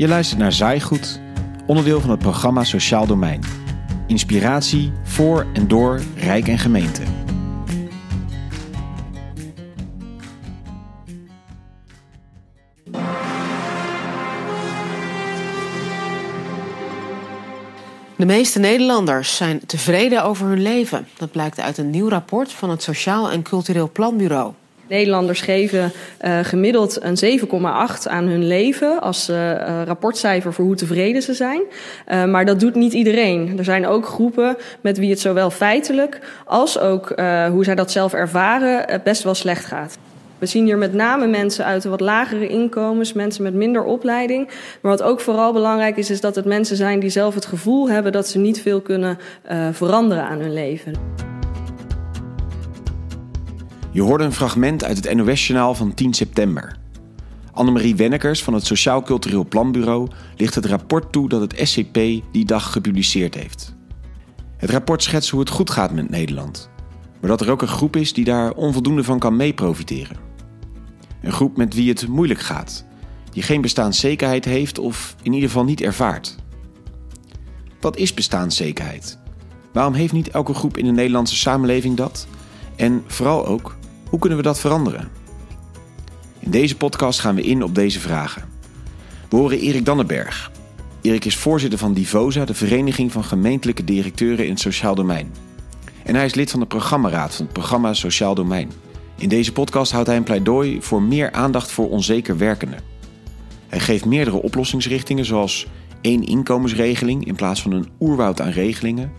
Je luistert naar Zaaigoed, onderdeel van het programma Sociaal Domein. Inspiratie voor en door Rijk en Gemeente. De meeste Nederlanders zijn tevreden over hun leven. Dat blijkt uit een nieuw rapport van het Sociaal en Cultureel Planbureau. Nederlanders geven uh, gemiddeld een 7,8 aan hun leven als uh, rapportcijfer voor hoe tevreden ze zijn. Uh, maar dat doet niet iedereen. Er zijn ook groepen met wie het zowel feitelijk als ook hoe zij dat zelf ervaren best wel slecht gaat. We zien hier met name mensen uit de wat lagere inkomens, mensen met minder opleiding. Maar wat ook vooral belangrijk is, is dat het mensen zijn die zelf het gevoel hebben dat ze niet veel kunnen veranderen aan hun leven. Je hoorde een fragment uit het NOS-journaal van 10 september. Annemarie Wennekers van het Sociaal Cultureel Planbureau ligt het rapport toe dat het SCP die dag gepubliceerd heeft. Het rapport schetst hoe het goed gaat met Nederland, maar dat er ook een groep is die daar onvoldoende van kan meeprofiteren. Een groep met wie het moeilijk gaat, die geen bestaanszekerheid heeft of in ieder geval niet ervaart. Wat is bestaanszekerheid? Waarom heeft niet elke groep in de Nederlandse samenleving dat? En vooral ook, hoe kunnen we dat veranderen? In deze podcast gaan we in op deze vragen. We horen Erik Dannenberg. Erik is voorzitter van Divosa, de Vereniging van Gemeentelijke Directeuren in het Sociaal Domein. En hij is lid van de programmaraad van het programma Sociaal Domein. In deze podcast houdt hij een pleidooi voor meer aandacht voor onzeker werkenden. Hij geeft meerdere oplossingsrichtingen, zoals één inkomensregeling in plaats van een oerwoud aan regelingen.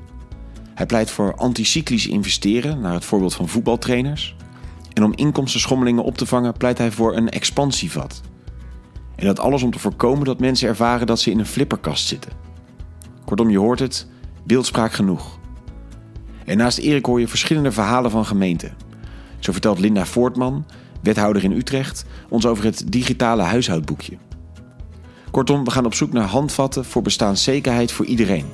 Hij pleit voor anticyclisch investeren, naar het voorbeeld van voetbaltrainers. En om inkomstenschommelingen op te vangen pleit hij voor een expansievat. En dat alles om te voorkomen dat mensen ervaren dat ze in een flipperkast zitten. Kortom, je hoort het, beeldspraak genoeg. En naast Erik hoor je verschillende verhalen van gemeenten. Zo vertelt Linda Voortman, wethouder in Utrecht, ons over het digitale huishoudboekje. Kortom, we gaan op zoek naar handvatten voor bestaanszekerheid voor iedereen.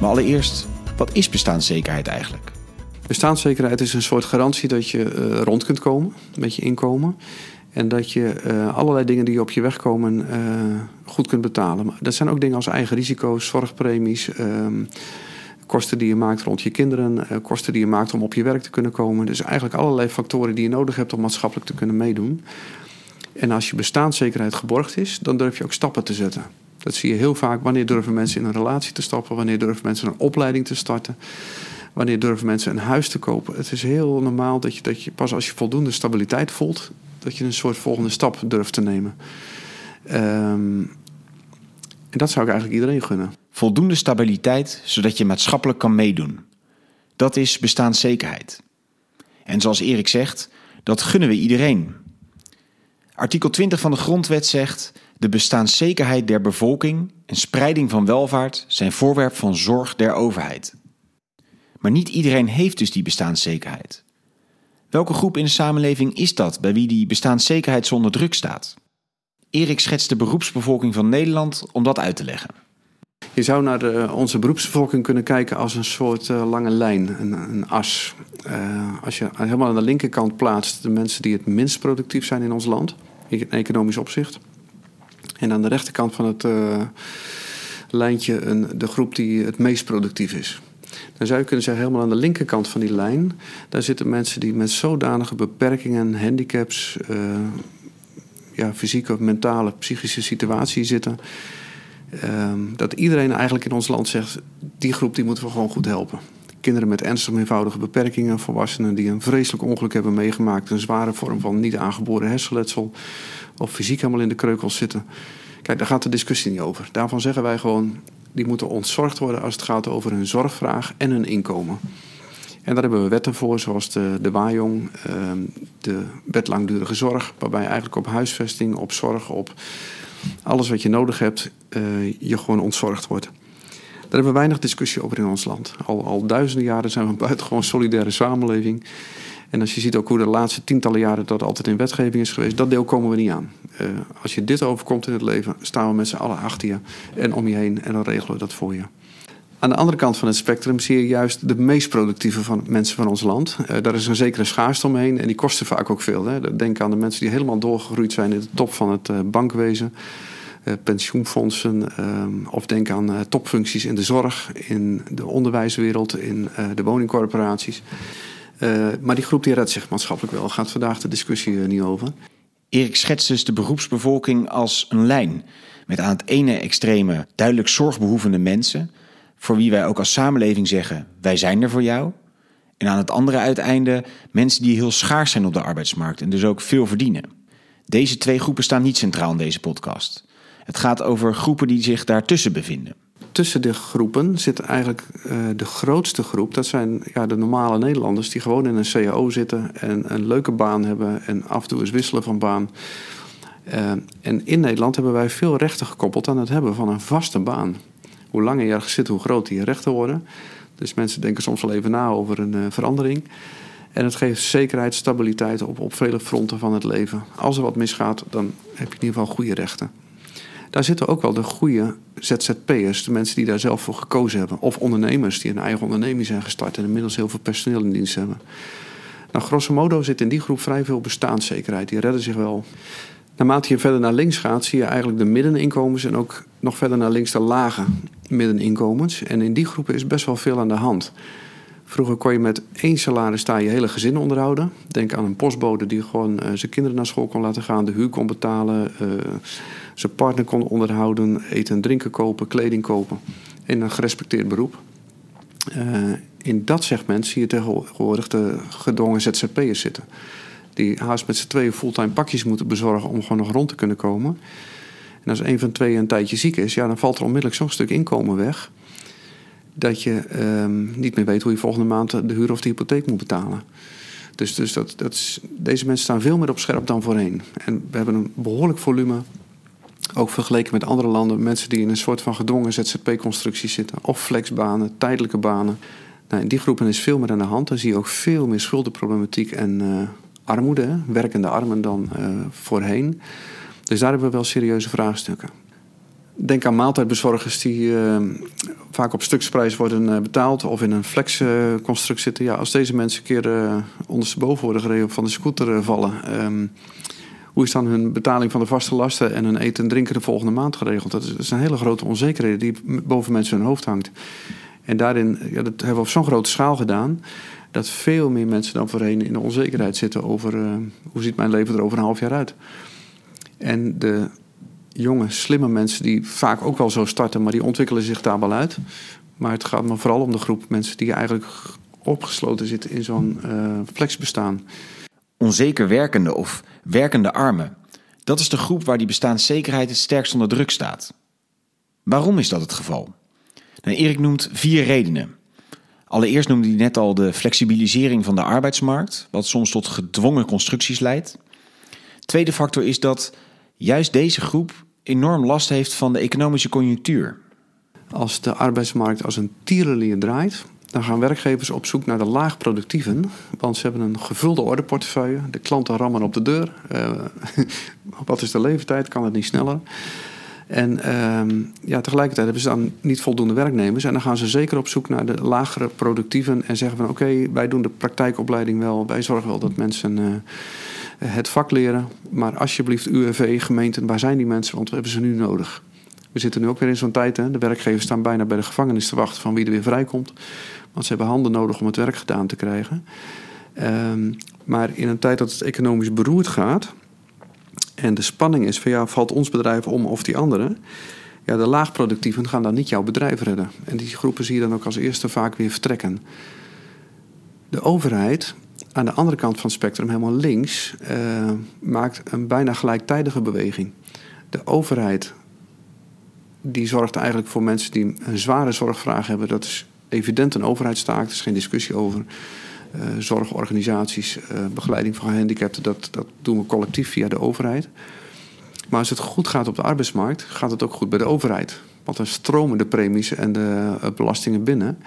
Maar allereerst, wat is bestaanszekerheid eigenlijk? Bestaanszekerheid is een soort garantie dat je uh, rond kunt komen met je inkomen. En dat je uh, allerlei dingen die op je weg komen uh, goed kunt betalen. Maar dat zijn ook dingen als eigen risico's, zorgpremies, ehm, kosten die je maakt rond je kinderen, kosten die je maakt om op je werk te kunnen komen. Dus eigenlijk allerlei factoren die je nodig hebt om maatschappelijk te kunnen meedoen. En als je bestaanszekerheid geborgd is, dan durf je ook stappen te zetten. Dat zie je heel vaak. Wanneer durven mensen in een relatie te stappen? Wanneer durven mensen een opleiding te starten? Wanneer durven mensen een huis te kopen? Het is heel normaal dat je, dat je pas als je voldoende stabiliteit voelt, dat je een soort volgende stap durft te nemen. Um, en dat zou ik eigenlijk iedereen gunnen. Voldoende stabiliteit, zodat je maatschappelijk kan meedoen. Dat is bestaanszekerheid. En zoals Erik zegt, dat gunnen we iedereen. Artikel 20 van de Grondwet zegt: de bestaanszekerheid der bevolking en spreiding van welvaart zijn voorwerp van zorg der overheid. Maar niet iedereen heeft dus die bestaanszekerheid. Welke groep in de samenleving is dat bij wie die bestaanszekerheid zonder druk staat? Erik schetst de beroepsbevolking van Nederland om dat uit te leggen. Je zou naar de, onze beroepsbevolking kunnen kijken als een soort uh, lange lijn, een, een as. Uh, als je helemaal aan de linkerkant plaatst de mensen die het minst productief zijn in ons land, in economisch opzicht. En aan de rechterkant van het uh, lijntje een, de groep die het meest productief is. Dan zou je kunnen zeggen, helemaal aan de linkerkant van die lijn, daar zitten mensen die met zodanige beperkingen, handicaps, uh, ja, fysieke, mentale, psychische situatie zitten. Uh, dat iedereen eigenlijk in ons land zegt, die groep die moeten we gewoon goed helpen. Kinderen met ernstige eenvoudige beperkingen, volwassenen die een vreselijk ongeluk hebben meegemaakt, een zware vorm van niet aangeboren hersenletsel of fysiek helemaal in de kreukels zitten. Kijk, daar gaat de discussie niet over. Daarvan zeggen wij gewoon, die moeten ontzorgd worden als het gaat over hun zorgvraag en hun inkomen. En daar hebben we wetten voor, zoals de, de WAJONG, ehm, de wet langdurige zorg, waarbij eigenlijk op huisvesting, op zorg, op alles wat je nodig hebt, uh, je gewoon ontzorgd wordt. Daar hebben we weinig discussie over in ons land. Al, al duizenden jaren zijn we een buitengewoon solidaire samenleving. En als je ziet ook hoe de laatste tientallen jaren dat altijd in wetgeving is geweest, dat deel komen we niet aan. Uh, als je dit overkomt in het leven, staan we met z'n allen achter je en om je heen en dan regelen we dat voor je. Aan de andere kant van het spectrum zie je juist de meest productieve van mensen van ons land. Uh, daar is een zekere schaarste omheen en die kosten vaak ook veel. Hè. Denk aan de mensen die helemaal doorgegroeid zijn in de top van het uh, bankwezen, pensioenfondsen. Ehm, of denk aan topfuncties in de zorg, in de onderwijswereld, in de woningcorporaties. maar die groep die redt zich maatschappelijk wel. Gaat vandaag de discussie niet over. Erik schetst dus de beroepsbevolking als een lijn. Met aan het ene extreme duidelijk zorgbehoevende mensen voor wie wij ook als samenleving zeggen: wij zijn er voor jou. En aan het andere uiteinde mensen die heel schaars zijn op de arbeidsmarkt en dus ook veel verdienen. Deze twee groepen staan niet centraal in deze podcast. Het gaat over groepen die zich daartussen bevinden. Tussen de groepen zit eigenlijk uh, de grootste groep. Dat zijn ja, de normale Nederlanders die gewoon in een CAO zitten en een leuke baan hebben en af en toe eens wisselen van baan. Uh, en in Nederland hebben wij veel rechten gekoppeld aan het hebben van een vaste baan hoe langer je ergens zit, hoe groter je rechten worden. Dus mensen denken soms wel even na over een uh, verandering. En het geeft zekerheid, stabiliteit op, op vele fronten van het leven. Als er wat misgaat, dan heb je in ieder geval goede rechten. Daar zitten ook wel de goede ZZP'ers, de mensen die daar zelf voor gekozen hebben. Of ondernemers die een eigen onderneming zijn gestart en inmiddels heel veel personeel in dienst hebben. Nou, grosso modo zit in die groep vrij veel bestaanszekerheid. Die redden zich wel. Naarmate je verder naar links gaat, zie je eigenlijk de middeninkomens en ook nog verder naar links de lage middeninkomens. En in die groepen is best wel veel aan de hand. Vroeger kon je met één salaris daar je hele gezin onderhouden. Denk aan een postbode die gewoon uh, zijn kinderen naar school kon laten gaan, de huur kon betalen, uh, zijn partner kon onderhouden, eten en drinken kopen, kleding kopen. In een gerespecteerd beroep. Uh, in dat segment zie je tegenwoordig de gedwongen ZZP'ers zitten die haast met z'n tweeën fulltime pakjes moeten bezorgen om gewoon nog rond te kunnen komen. En als een van twee een tijdje ziek is, ja, dan valt er onmiddellijk zo'n stuk inkomen weg. Dat je um, niet meer weet hoe je volgende maand de huur of de hypotheek moet betalen. Dus, dus dat, dat is, deze mensen staan veel meer op scherp dan voorheen. En we hebben een behoorlijk volume, ook vergeleken met andere landen, mensen die in een soort van gedwongen ZZP-constructie zitten. Of flexbanen, tijdelijke banen. Nou, in die groepen is veel meer aan de hand. Dan zie je ook veel meer schuldenproblematiek en uh, armoede, werkende armen dan uh, voorheen. Dus daar hebben we wel serieuze vraagstukken. Denk aan maaltijdbezorgers die uh, vaak op stuksprijs worden uh, betaald of in een flexconstruct zitten. Ja, als deze mensen een keer ondersteboven worden gereden of van de scooter vallen, um, hoe is dan hun betaling van de vaste lasten en hun eten en drinken de volgende maand geregeld? Dat is, een hele grote onzekerheid die boven mensen hun hoofd hangt. En daarin, ja, dat hebben we op zo'n grote schaal gedaan dat veel meer mensen dan voorheen in de onzekerheid zitten over hoe ziet mijn leven er over een half jaar uit. En de jonge, slimme mensen die vaak ook wel zo starten, maar die ontwikkelen zich daar wel uit. Maar het gaat me vooral om de groep mensen die eigenlijk opgesloten zitten in zo'n uh, flexbestaan. Onzeker werkende of werkende armen. Dat is de groep waar die bestaanszekerheid het sterkst onder druk staat. Waarom is dat het geval? Nou, Erik noemt vier redenen. Allereerst noemde hij net al de flexibilisering van de arbeidsmarkt, wat soms tot gedwongen constructies leidt. Tweede factor is dat juist deze groep enorm last heeft van de economische conjunctuur. Als de arbeidsmarkt als een tierenlier draait, dan gaan werkgevers op zoek naar de laagproductieven. Want ze hebben een gevulde ordeportefeuille. De klanten rammen op de deur. Uh, wat is de leeftijd? Kan het niet sneller? En um, ja, tegelijkertijd hebben ze dan niet voldoende werknemers. En dan gaan ze zeker op zoek naar de lagere productieven. En zeggen van oké, wij doen de praktijkopleiding wel. Wij zorgen wel dat mensen uh, het vak leren. Maar alsjeblieft, UWV, gemeenten, waar zijn die mensen? Want we hebben ze nu nodig. We zitten nu ook weer in zo'n tijd. Hè? De werkgevers staan bijna bij de gevangenis te wachten van wie er weer vrijkomt. Want ze hebben handen nodig om het werk gedaan te krijgen. Um, maar in een tijd dat het economisch beroerd gaat en de spanning is van ja, valt ons bedrijf om of die andere. Ja, de laagproductieven gaan dan niet jouw bedrijf redden. En die groepen zie je dan ook als eerste vaak weer vertrekken. De overheid, aan de andere kant van het spectrum, helemaal links, uh, maakt een bijna gelijktijdige beweging. De overheid die zorgt eigenlijk voor mensen die een zware zorgvraag hebben. Dat is evident een overheidstaak, er is geen discussie over. Uh, zorgorganisaties, uh, begeleiding van gehandicapten, dat, dat doen we collectief via de overheid. Maar als het goed gaat op de arbeidsmarkt, gaat het ook goed bij de overheid. Want er stromen de premies en de belastingen binnen.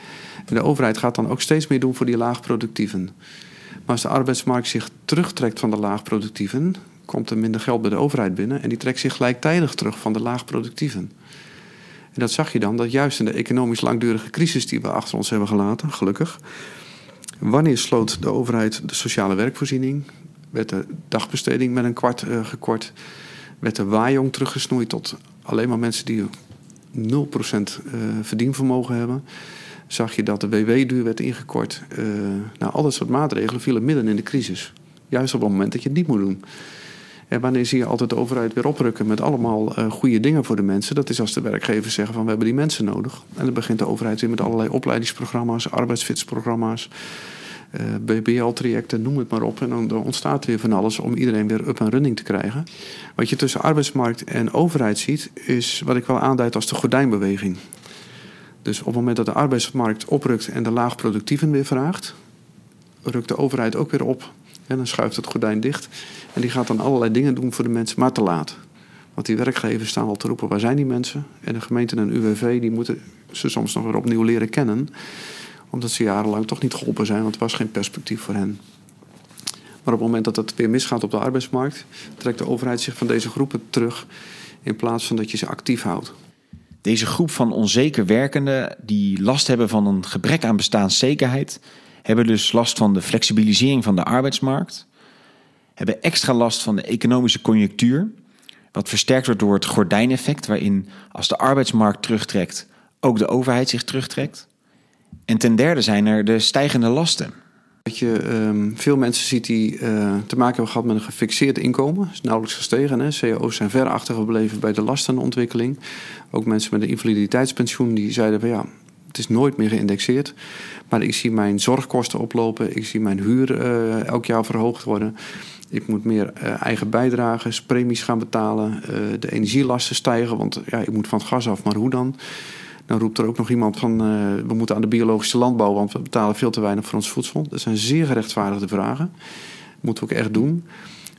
En de overheid gaat dan ook steeds meer doen voor die laagproductieven. Maar als de arbeidsmarkt zich terugtrekt van de laagproductieven, komt er minder geld bij de overheid binnen. En die trekt zich gelijktijdig terug van de laagproductieven. En dat zag je dan, dat juist in de economisch langdurige crisis die we achter ons hebben gelaten, gelukkig. Wanneer sloot de overheid de sociale werkvoorziening? Werd de dagbesteding met een kwart uh, gekort? Werd de waaijong teruggesnoeid tot alleen maar mensen die 0% uh, verdienvermogen hebben? Zag je dat de WW-duur werd ingekort? Uh, nou, al dat soort maatregelen vielen midden in de crisis. Juist op het moment dat je het niet moet doen. En wanneer zie je altijd de overheid weer oprukken met allemaal uh, goede dingen voor de mensen? Dat is als de werkgevers zeggen van we hebben die mensen nodig. En dan begint de overheid weer met allerlei opleidingsprogramma's, arbeidsfitsprogramma's, uh, BBL-trajecten, noem het maar op. En dan ontstaat weer van alles om iedereen weer up en running te krijgen. Wat je tussen arbeidsmarkt en overheid ziet, is wat ik wel aanduid als de gordijnbeweging. Dus op het moment dat de arbeidsmarkt oprukt en de laagproductieven weer vraagt, rukt de overheid ook weer op en dan schuift het gordijn dicht. En die gaat dan allerlei dingen doen voor de mensen, maar te laat. Want die werkgevers staan al te roepen, waar zijn die mensen? En de gemeente en UWV die moeten ze soms nog weer opnieuw leren kennen. Omdat ze jarenlang toch niet geholpen zijn, want er was geen perspectief voor hen. Maar op het moment dat het weer misgaat op de arbeidsmarkt, trekt de overheid zich van deze groepen terug. In plaats van dat je ze actief houdt. Deze groep van onzeker werkenden die last hebben van een gebrek aan bestaanszekerheid, hebben dus last van de flexibilisering van de arbeidsmarkt, hebben extra last van de economische conjunctuur, wat versterkt wordt door het gordijneffect, waarin als de arbeidsmarkt terugtrekt, ook de overheid zich terugtrekt. En ten derde zijn er de stijgende lasten. Dat je um, veel mensen ziet die uh, te maken hebben gehad met een gefixeerd inkomen. is nauwelijks gestegen. Hè? CAO's zijn ver achtergebleven bij de lastenontwikkeling. Ook mensen met een invaliditeitspensioen die zeiden van ja, het is nooit meer geïndexeerd. Maar ik zie mijn zorgkosten oplopen. Ik zie mijn huur uh, elk jaar verhoogd worden. Ik moet meer uh, eigen bijdragen, premies gaan betalen. De energielasten stijgen, want ja, ik moet van het gas af, maar hoe dan? Dan roept er ook nog iemand van, we moeten aan de biologische landbouw... want we betalen veel te weinig voor ons voedsel. Dat zijn zeer gerechtvaardigde vragen. Dat moeten we ook echt doen.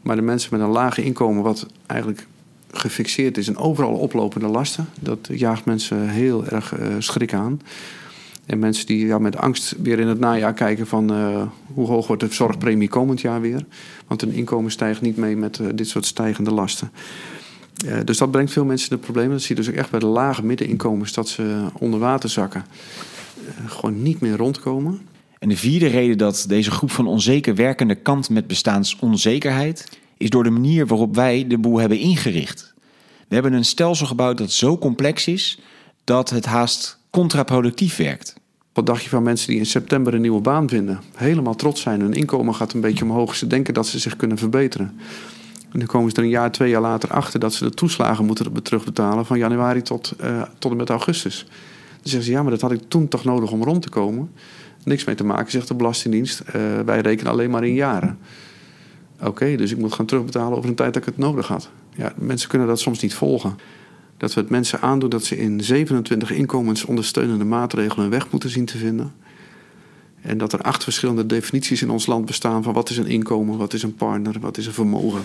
Maar de mensen met een lage inkomen, wat eigenlijk gefixeerd is... en overal oplopende lasten, dat jaagt mensen heel erg schrik aan... En mensen die ja, met angst weer in het najaar kijken van uh, hoe hoog wordt de zorgpremie komend jaar weer. Want hun inkomen stijgt niet mee met dit soort stijgende lasten. Uh, dus dat brengt veel mensen in de problemen. Dat zie je dus ook echt bij de lage middeninkomens dat ze onder water zakken. gewoon niet meer rondkomen. En de vierde reden dat deze groep van onzeker werkende kant met bestaansonzekerheid is door de manier waarop wij de boel hebben ingericht. We hebben een stelsel gebouwd dat zo complex is dat het haast contraproductief werkt. Wat dacht je van mensen die in september een nieuwe baan vinden? Helemaal trots zijn, hun inkomen gaat een beetje omhoog. Ze denken dat ze zich kunnen verbeteren. En dan komen ze er een jaar, twee jaar later achter dat ze de toeslagen moeten terugbetalen van januari tot, uh, tot en met augustus. Dan zeggen ze, ja, maar dat had ik toen toch nodig om rond te komen. Niks mee te maken, zegt de Belastingdienst. Uh, wij rekenen alleen maar in jaren. Oké, dus ik moet gaan terugbetalen over een tijd dat ik het nodig had. Ja, mensen kunnen dat soms niet volgen dat we het mensen aandoen dat ze in 27 inkomensondersteunende maatregelen een weg moeten zien te vinden. En dat er acht verschillende definities in ons land bestaan van wat is een inkomen, wat is een partner, wat is een vermogen.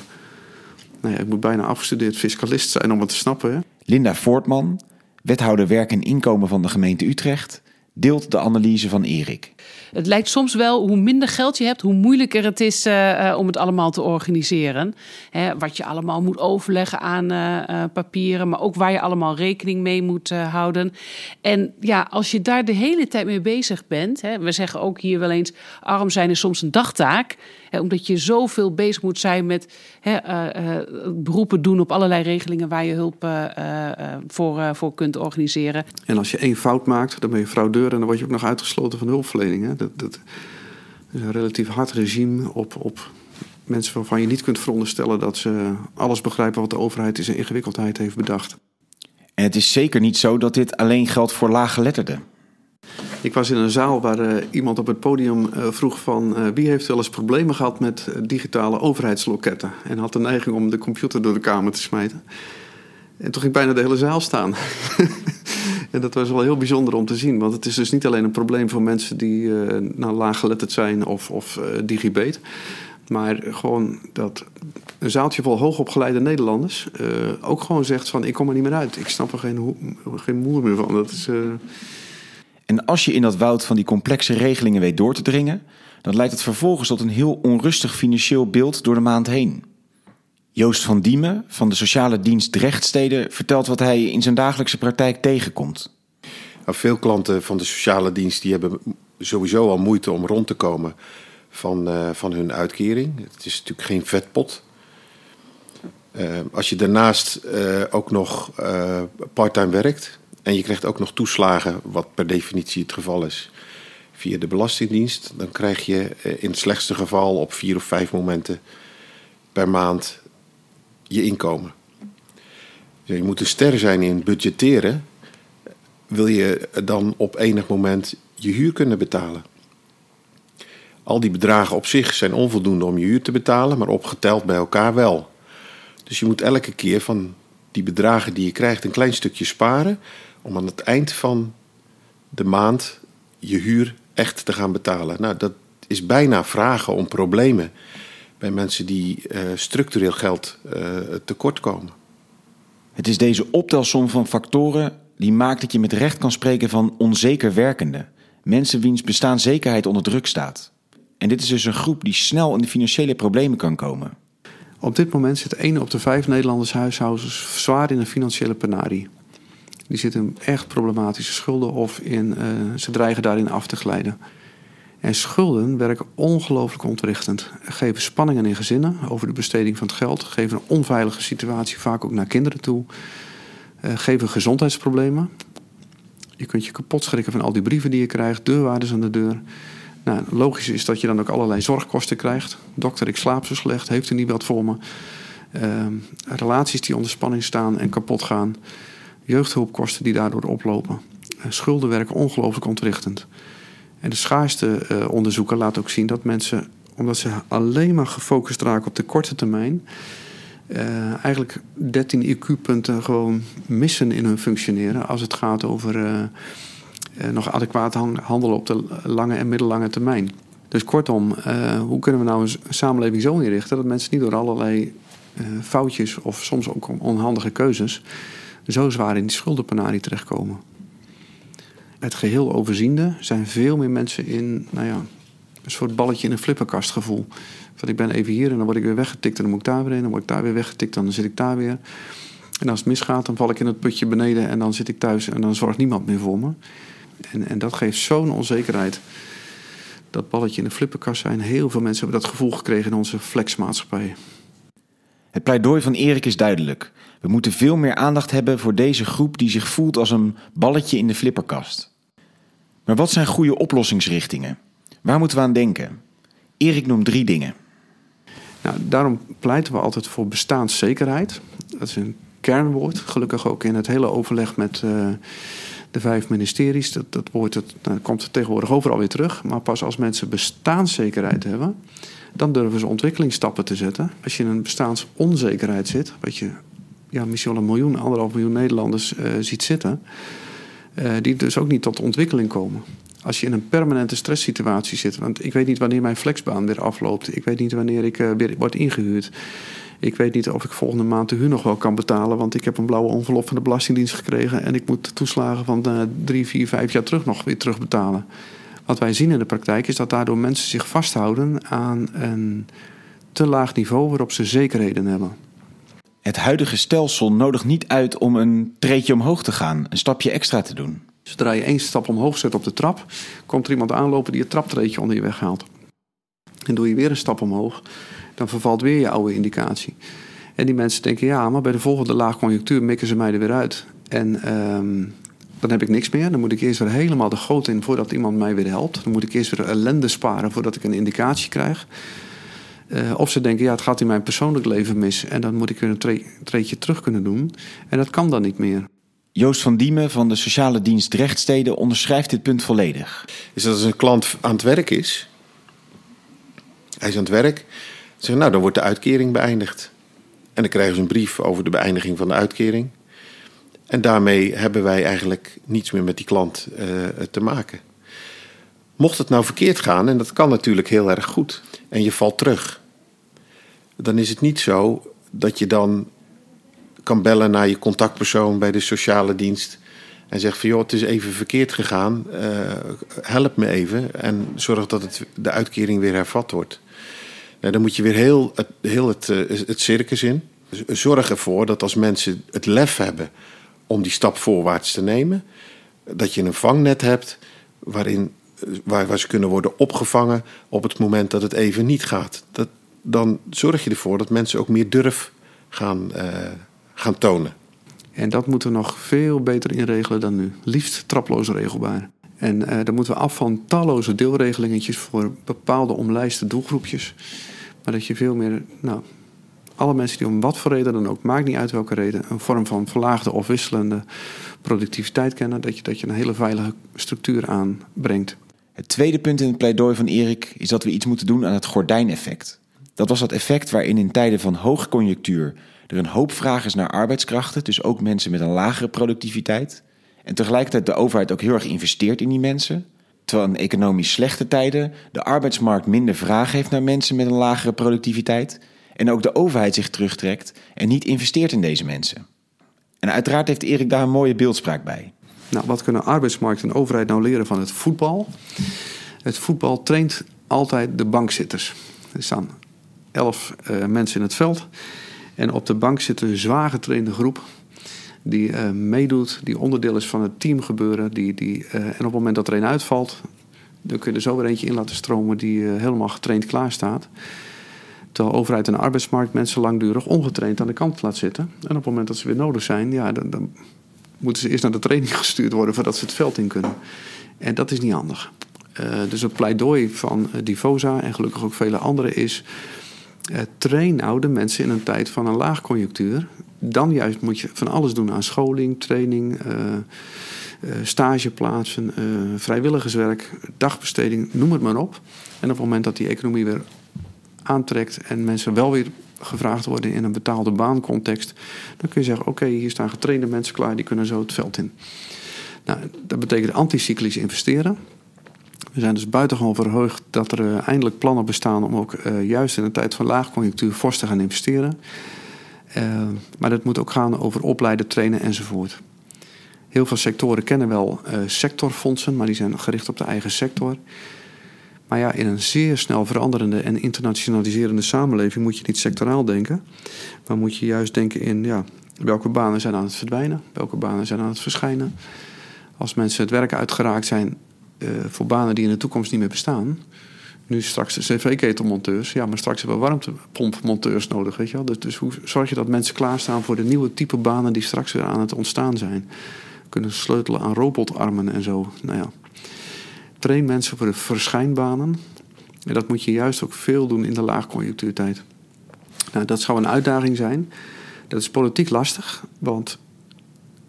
Nou ja, ik moet bijna afgestudeerd fiscalist zijn om het te snappen. Linda Voortman, wethouder werk en inkomen van de gemeente Utrecht, deelt de analyse van Erik. Het lijkt soms wel, hoe minder geld je hebt, hoe moeilijker het is uh, om het allemaal te organiseren. Hè, wat je allemaal moet overleggen aan uh, papieren, maar ook waar je allemaal rekening mee moet houden. En ja, als je daar de hele tijd mee bezig bent, hè, we zeggen ook hier wel eens, arm zijn is soms een dagtaak. Hè, omdat je zoveel bezig moet zijn met hè, beroepen doen op allerlei regelingen waar je hulp voor, voor kunt organiseren. En als je één fout maakt, dan ben je fraudeur en dan word je ook nog uitgesloten van hulpverlening. Dat, dat is een relatief hard regime op, op mensen waarvan je niet kunt veronderstellen dat ze alles begrijpen wat de overheid in zijn ingewikkeldheid heeft bedacht. En het is zeker niet zo dat dit alleen geldt voor laaggeletterden. Ik was in een zaal waar uh, iemand op het podium uh, vroeg van uh, wie heeft wel eens problemen gehad met digitale overheidsloketten en had de neiging om de computer door de kamer te smijten. En toen ging bijna de hele zaal staan. En dat was wel heel bijzonder om te zien. Want het is dus niet alleen een probleem voor mensen die uh, nou, laaggeletterd zijn of, of uh, digibet. Maar gewoon dat een zaaltje vol hoogopgeleide Nederlanders uh, ook gewoon zegt van ik kom er niet meer uit. Ik snap er geen, geen moer meer van. Dat is, En als je in dat woud van die complexe regelingen weet door te dringen, dan leidt het vervolgens tot een heel onrustig financieel beeld door de maand heen. Joost van Diemen van de sociale dienst Drechtsteden vertelt wat hij in zijn dagelijkse praktijk tegenkomt. Nou, veel klanten van de sociale dienst die hebben sowieso al moeite om rond te komen van, uh, van hun uitkering. Het is natuurlijk geen vetpot. Uh, als je daarnaast uh, ook nog parttime werkt en je krijgt ook nog toeslagen, wat per definitie het geval is, via de Belastingdienst, dan krijg je in het slechtste geval op vier of vijf momenten per maand je inkomen. je moet een ster zijn in budgetteren. Wil je dan op enig moment je huur kunnen betalen? Al die bedragen op zich zijn onvoldoende om je huur te betalen, maar opgeteld bij elkaar wel. Dus je moet elke keer van die bedragen die je krijgt een klein stukje sparen om aan het eind van de maand je huur echt te gaan betalen. Nou, dat is bijna vragen om problemen bij mensen die uh, structureel geld uh, tekort komen. Het is deze optelsom van factoren die maakt dat je met recht kan spreken van onzeker werkende. Mensen wiens bestaanszekerheid onder druk staat. En dit is dus een groep die snel in de financiële problemen kan komen. Op dit moment zit 1 op de 5 Nederlandse huishoudens zwaar in een financiële penarie. Die zitten in echt problematische schulden of in, uh, ze dreigen daarin af te glijden. En schulden werken ongelooflijk ontwrichtend. Geven spanningen in gezinnen over de besteding van het geld. Geven een onveilige situatie vaak ook naar kinderen toe. Uh, geven gezondheidsproblemen. Je kunt je kapot schrikken van al die brieven die je krijgt. Deurwaarders aan de deur. Nou, logisch is dat je dan ook allerlei zorgkosten krijgt. Dokter, ik slaap zo slecht. Heeft u niet wat voor me? Uh, relaties die onder spanning staan en kapot gaan. Jeugdhulpkosten die daardoor oplopen. Uh, schulden werken ongelooflijk ontwrichtend. En de schaarste uh, onderzoeken laten ook zien dat mensen, omdat ze alleen maar gefocust raken op de korte termijn, uh, eigenlijk 13 IQ-punten gewoon missen in hun functioneren als het gaat over uh, nog adequaat handelen op de lange en middellange termijn. Dus kortom, hoe kunnen we nou een samenleving zo inrichten dat mensen niet door allerlei foutjes of soms ook onhandige keuzes zo zwaar in die schuldenpenarie terechtkomen? Het geheel overziende zijn veel meer mensen in, nou ja, een soort balletje in een flipperkast gevoel. Van ik ben even hier en dan word ik weer weggetikt en dan moet ik daar weer in. Dan word ik daar weer weggetikt en dan zit ik daar weer. En als het misgaat, dan val ik in het putje beneden en dan zit ik thuis en dan zorgt niemand meer voor me. En, en dat geeft zo'n onzekerheid. Dat balletje in de flipperkast zijn. Heel veel mensen hebben dat gevoel gekregen in onze flexmaatschappij. Het pleidooi van Erik is duidelijk. We moeten veel meer aandacht hebben voor deze groep die zich voelt als een balletje in de flipperkast. Maar wat zijn goede oplossingsrichtingen? Waar moeten we aan denken? Erik noemt drie dingen. Nou, daarom pleiten we altijd voor bestaanszekerheid. Dat is een kernwoord. Gelukkig ook in het hele overleg met uh, de vijf ministeries. Dat, dat woord dat, nou, komt tegenwoordig overal weer terug. Maar pas als mensen bestaanszekerheid hebben, dan durven ze ontwikkelingsstappen te zetten. Als je in een bestaansonzekerheid zit, wat je ja, misschien wel een miljoen, anderhalf miljoen Nederlanders uh, ziet zitten, uh, die dus ook niet tot ontwikkeling komen. Als je in een permanente stresssituatie zit, want ik weet niet wanneer mijn flexbaan weer afloopt, ik weet niet wanneer ik uh, weer word ingehuurd. Ik weet niet of ik volgende maand de huur nog wel kan betalen, want ik heb een blauwe envelop van de Belastingdienst gekregen en ik moet toeslagen van drie, vier, vijf jaar terug nog weer terugbetalen. Wat wij zien in de praktijk is dat daardoor mensen zich vasthouden aan een te laag niveau waarop ze zekerheden hebben. Het huidige stelsel nodigt niet uit om een treetje omhoog te gaan, een stapje extra te doen. Zodra je één stap omhoog zet op de trap, komt er iemand aanlopen die het traptreetje onder je weg haalt. En doe je weer een stap omhoog, dan vervalt weer je oude indicatie. En die mensen denken, ja, maar bij de volgende laagconjunctuur mikken ze mij er weer uit. En um, dan heb ik niks meer. Dan moet ik eerst weer helemaal de goot in voordat iemand mij weer helpt. Dan moet ik eerst weer ellende sparen voordat ik een indicatie krijg. Uh, of ze denken, ja, het gaat in mijn persoonlijk leven mis. En dan moet ik weer een tre treetje terug kunnen doen. En dat kan dan niet meer. Joost van Diemen van de sociale dienst Rechtsteden onderschrijft dit punt volledig. Is dat als een klant aan het werk is, hij is aan het werk, zeg nou dan wordt de uitkering beëindigd. En dan krijgen ze een brief over de beëindiging van de uitkering. En daarmee hebben wij eigenlijk niets meer met die klant uh, te maken. Mocht het nou verkeerd gaan, en dat kan natuurlijk heel erg goed, en je valt terug, dan is het niet zo dat je dan kan bellen naar je contactpersoon bij de sociale dienst en zegt van joh, het is even verkeerd gegaan, uh, help me even en zorg dat het, de uitkering weer hervat wordt. Nou, dan moet je weer heel, heel het, uh, het circus in. Zorg ervoor dat als mensen het lef hebben om die stap voorwaarts te nemen, dat je een vangnet hebt waarin, waar, ze kunnen worden opgevangen op het moment dat het even niet gaat. Dat, dan zorg je ervoor dat mensen ook meer durf gaan, uh, gaan tonen. En dat moeten we nog veel beter inregelen dan nu. Liefst traploos regelbaar. En uh, dan moeten we af van talloze deelregelingetjes voor bepaalde omlijste doelgroepjes. Maar dat je veel meer, nou, alle mensen die om wat voor reden dan ook, maakt niet uit welke reden, een vorm van verlaagde of wisselende productiviteit kennen, dat je, dat je een hele veilige structuur aanbrengt. Het tweede punt in het pleidooi van Erik is dat we iets moeten doen aan het gordijneffect. Dat was dat effect waarin in tijden van hoogconjunctuur er een hoop vraag is naar arbeidskrachten, dus ook mensen met een lagere productiviteit. En tegelijkertijd de overheid ook heel erg investeert in die mensen. Terwijl in economisch slechte tijden de arbeidsmarkt minder vraag heeft naar mensen met een lagere productiviteit. En ook de overheid zich terugtrekt en niet investeert in deze mensen. En uiteraard heeft Erik daar een mooie beeldspraak bij. Nou, wat kunnen arbeidsmarkt en overheid nou leren van het voetbal? Het voetbal traint altijd de bankzitters. Er staan elf uh, mensen in het veld. En op de bank zit een zwaar getrainde groep die uh, meedoet, die onderdeel is van het teamgebeuren. Die, die, uh, en op het moment dat er een uitvalt, dan kun je er zo weer eentje in laten stromen die helemaal getraind klaar staat. Terwijl overheid en arbeidsmarkt mensen langdurig ongetraind aan de kant laat zitten. En op het moment dat ze weer nodig zijn, ja, dan, dan moeten ze eerst naar de training gestuurd worden voordat ze het veld in kunnen. En dat is niet handig. Uh, dus het pleidooi van Divosa en gelukkig ook vele anderen is uh, train nou de mensen in een tijd van een laagconjunctuur. Dan juist moet je van alles doen aan scholing, training, uh, uh, stageplaatsen, vrijwilligerswerk, dagbesteding, noem het maar op. En op het moment dat die economie weer aantrekt en mensen wel weer gevraagd worden in een betaalde baancontext, dan kun je zeggen: oké, hier staan getrainde mensen klaar, die kunnen zo het veld in. Nou, dat betekent anticyclisch investeren. We zijn dus buitengewoon verheugd dat er uh, eindelijk plannen bestaan om ook uh, juist in een tijd van laagconjunctuur fors te gaan investeren. Uh, maar dat moet ook gaan over opleiden, trainen enzovoort. Heel veel sectoren kennen wel sectorfondsen, maar die zijn gericht op de eigen sector. Maar ja, in een zeer snel veranderende en internationaliserende samenleving moet je niet sectoraal denken. Maar moet je juist denken in ja, welke banen zijn aan het verdwijnen, welke banen zijn aan het verschijnen. Als mensen het werk uitgeraakt zijn uh, voor banen die in de toekomst niet meer bestaan. Nu straks de cv-ketelmonteurs, ja, maar straks hebben we warmtepompmonteurs nodig, weet je wel. Dus, dus hoe zorg je dat mensen klaarstaan voor de nieuwe type banen die straks weer aan het ontstaan zijn? Kunnen sleutelen aan robotarmen en zo. Nou ja, train mensen voor de verschijnbanen. En dat moet je juist ook veel doen in de laagconjunctuurtijd. Nou, dat zou een uitdaging zijn. Dat is politiek lastig, want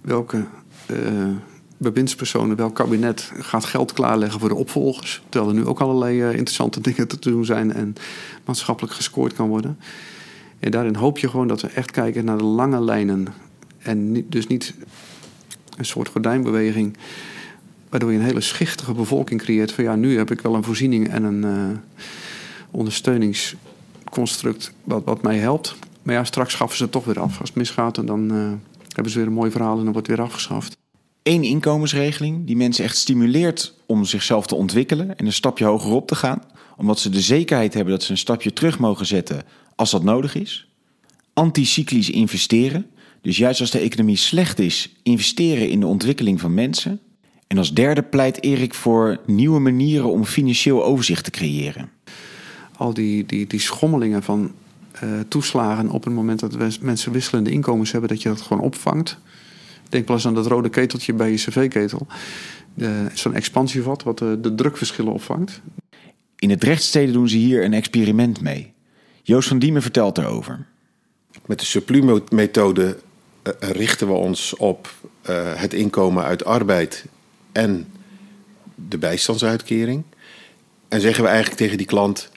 welke uh, bewindspersonen, welk kabinet gaat geld klaarleggen voor de opvolgers? Terwijl er nu ook allerlei uh, interessante dingen te doen zijn en maatschappelijk gescoord kan worden. En daarin hoop je gewoon dat we echt kijken naar de lange lijnen. En dus niet een soort gordijnbeweging waardoor je een hele schichtige bevolking creëert. Van ja, nu heb ik wel een voorziening en een uh, ondersteuningsconstruct wat, wat mij helpt. Maar ja, straks schaffen ze het toch weer af. Als het misgaat, dan uh, hebben ze weer een mooi verhaal en dan wordt het weer afgeschaft. Eén inkomensregeling die mensen echt stimuleert om zichzelf te ontwikkelen en een stapje hoger op te gaan, omdat ze de zekerheid hebben dat ze een stapje terug mogen zetten als dat nodig is. Anticyclisch investeren, dus juist als de economie slecht is, investeren in de ontwikkeling van mensen. En als derde pleit Erik voor nieuwe manieren om financieel overzicht te creëren. Al die, die, die schommelingen van uh, toeslagen op het moment dat mensen wisselende inkomens hebben, dat je dat gewoon opvangt. Denk wel eens aan dat rode keteltje bij je cv-ketel. Zo'n expansievat wat de, de drukverschillen opvangt. In het rechtssteden doen ze hier een experiment mee. Joost van Diemen vertelt erover. Met de supplu-methode uh, richten we ons op uh, het inkomen uit arbeid en de bijstandsuitkering. En zeggen we eigenlijk tegen die klant,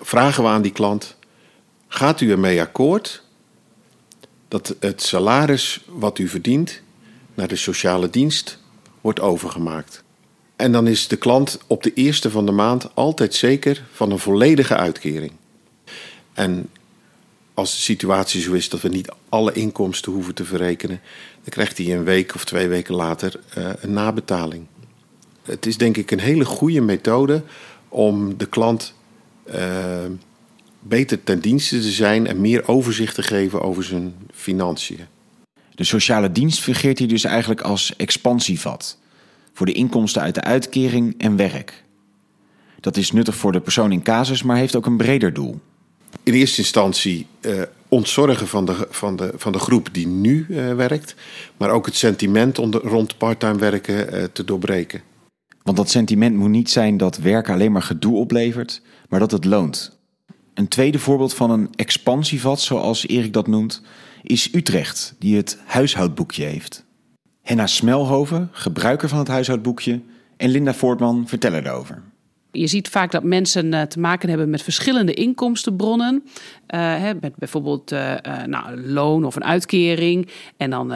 vragen we aan die klant, gaat u ermee akkoord dat het salaris wat u verdient naar de sociale dienst wordt overgemaakt? En dan is de klant op de eerste van de maand altijd zeker van een volledige uitkering. En als de situatie zo is dat we niet alle inkomsten hoeven te verrekenen, dan krijgt hij een week of twee weken later uh, een nabetaling. Het is denk ik een hele goede methode om de klant uh, beter ten dienste te zijn en meer overzicht te geven over zijn financiën. De sociale dienst fungeert hier dus eigenlijk als expansievat voor de inkomsten uit de uitkering en werk. Dat is nuttig voor de persoon in casus, maar heeft ook een breder doel. In eerste instantie uh, ontzorgen van de, van, de, van de groep die nu uh, werkt, maar ook het sentiment onder, rond parttime werken uh, te doorbreken. Want dat sentiment moet niet zijn dat werken alleen maar gedoe oplevert, maar dat het loont. Een tweede voorbeeld van een expansievat, zoals Erik dat noemt, is Utrecht, die het huishoudboekje heeft. Henna Smelhoven, gebruiker van het huishoudboekje, en Linda Voortman vertellen erover. Je ziet vaak dat mensen uh, te maken hebben met verschillende inkomstenbronnen. Hè, met bijvoorbeeld uh, nou, een loon of een uitkering. En dan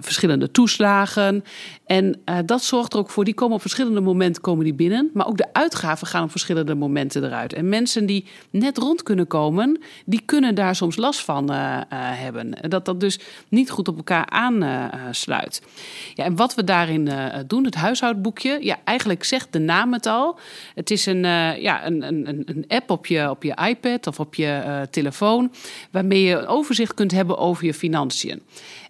verschillende toeslagen. En dat zorgt er ook voor, die komen op verschillende momenten komen die binnen. Maar ook de uitgaven gaan op verschillende momenten eruit. En mensen die net rond kunnen komen, die kunnen daar soms last van hebben. Dat dat dus niet goed op elkaar aansluit. ja, en wat we daarin doen, het huishoudboekje. Ja, eigenlijk zegt de naam het al. Het is een, ja, een, een, een app op je, op je iPad of op je uh, waarmee je een overzicht kunt hebben over je financiën.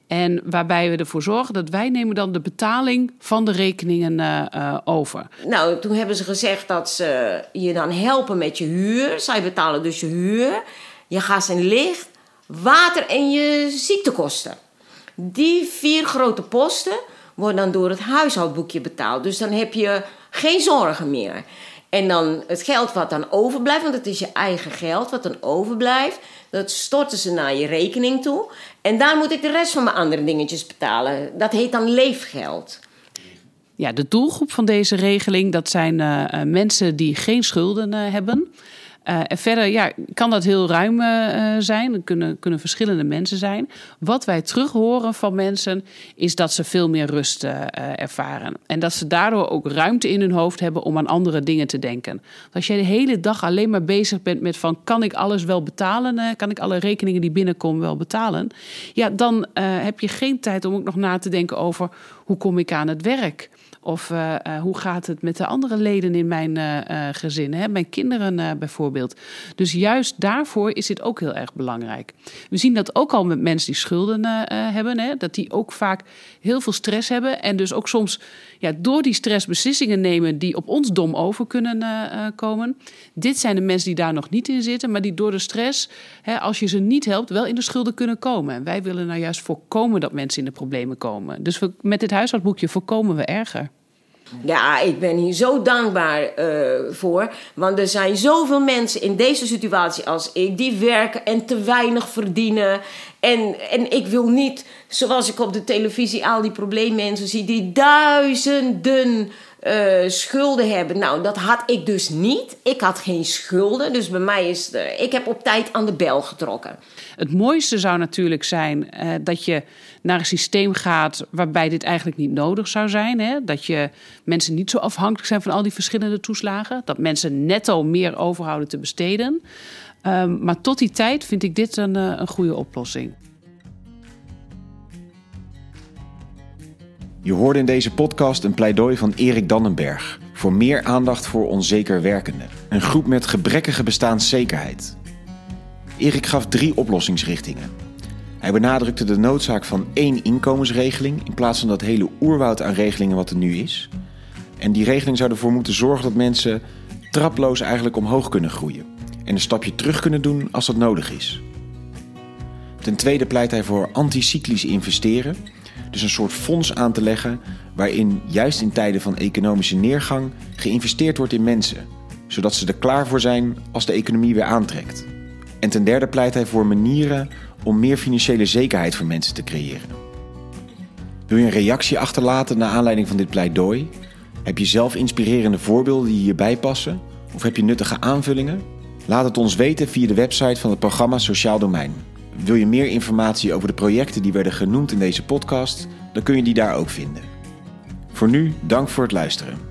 En waarbij we ervoor zorgen dat wij nemen dan de betaling van de rekeningen uh, over. Nou, toen hebben ze gezegd dat ze je dan helpen met je huur. Zij betalen dus je huur, je gas en licht, water en je ziektekosten. Die vier grote posten worden dan door het huishoudboekje betaald. Dus dan heb je geen zorgen meer. En dan het geld wat dan overblijft, want het is je eigen geld wat dan overblijft, dat storten ze naar je rekening toe. En daar moet ik de rest van mijn andere dingetjes betalen. Dat heet dan leefgeld. Ja, de doelgroep van deze regeling, dat zijn uh, mensen die geen schulden uh, hebben. Uh, en verder ja, kan dat heel ruim uh, zijn. Er kunnen, kunnen verschillende mensen zijn. Wat wij terug horen van mensen is dat ze veel meer rust ervaren. En dat ze daardoor ook ruimte in hun hoofd hebben om aan andere dingen te denken. Als je de hele dag alleen maar bezig bent met van kan ik alles wel betalen? kan ik alle rekeningen die binnenkomen wel betalen? Ja, dan heb je geen tijd om ook nog na te denken over hoe kom ik aan het werk? Of uh, uh, hoe gaat het met de andere leden in mijn uh, gezin, hè? mijn kinderen bijvoorbeeld. Dus juist daarvoor is dit ook heel erg belangrijk. We zien dat ook al met mensen die schulden hebben, hè? dat die ook vaak heel veel stress hebben en dus ook soms ja, door die stress beslissingen nemen die op ons dom over kunnen komen. Dit zijn de mensen die daar nog niet in zitten, maar die door de stress, hè, als je ze niet helpt, wel in de schulden kunnen komen. En wij willen nou juist voorkomen dat mensen in de problemen komen. Dus we, met dit huishoudboekje voorkomen we erger. Ja, ik ben hier zo dankbaar uh, voor. Want er zijn zoveel mensen in deze situatie als ik die werken en te weinig verdienen. En, en ik wil niet, zoals ik op de televisie al die probleemmensen zie, die duizenden uh, schulden hebben. Nou, dat had ik dus niet. Ik had geen schulden. Dus bij mij is. De, ik heb op tijd aan de bel getrokken. Het mooiste zou natuurlijk zijn uh, dat je naar een systeem gaat waarbij dit eigenlijk niet nodig zou zijn. Hè? Dat je mensen niet zo afhankelijk zijn van al die verschillende toeslagen. Dat mensen netto meer overhouden te besteden. Um, maar tot die tijd vind ik dit een, een goede oplossing. Je hoorde in deze podcast een pleidooi van Erik Dannenberg voor meer aandacht voor onzeker werkenden. Een groep met gebrekkige bestaanszekerheid. Erik gaf drie oplossingsrichtingen. Hij benadrukte de noodzaak van één inkomensregeling in plaats van dat hele oerwoud aan regelingen wat er nu is. En die regeling zou ervoor moeten zorgen dat mensen traploos eigenlijk omhoog kunnen groeien en een stapje terug kunnen doen als dat nodig is. Ten tweede pleit hij voor anticyclisch investeren, dus een soort fonds aan te leggen waarin juist in tijden van economische neergang geïnvesteerd wordt in mensen, zodat ze er klaar voor zijn als de economie weer aantrekt. En ten derde pleit hij voor manieren om meer financiële zekerheid voor mensen te creëren. Wil je een reactie achterlaten naar aanleiding van dit pleidooi? Heb je zelf inspirerende voorbeelden die hierbij passen? Of heb je nuttige aanvullingen? Laat het ons weten via de website van het programma Sociaal Domein. Wil je meer informatie over de projecten die werden genoemd in deze podcast? Dan kun je die daar ook vinden. Voor nu, dank voor het luisteren.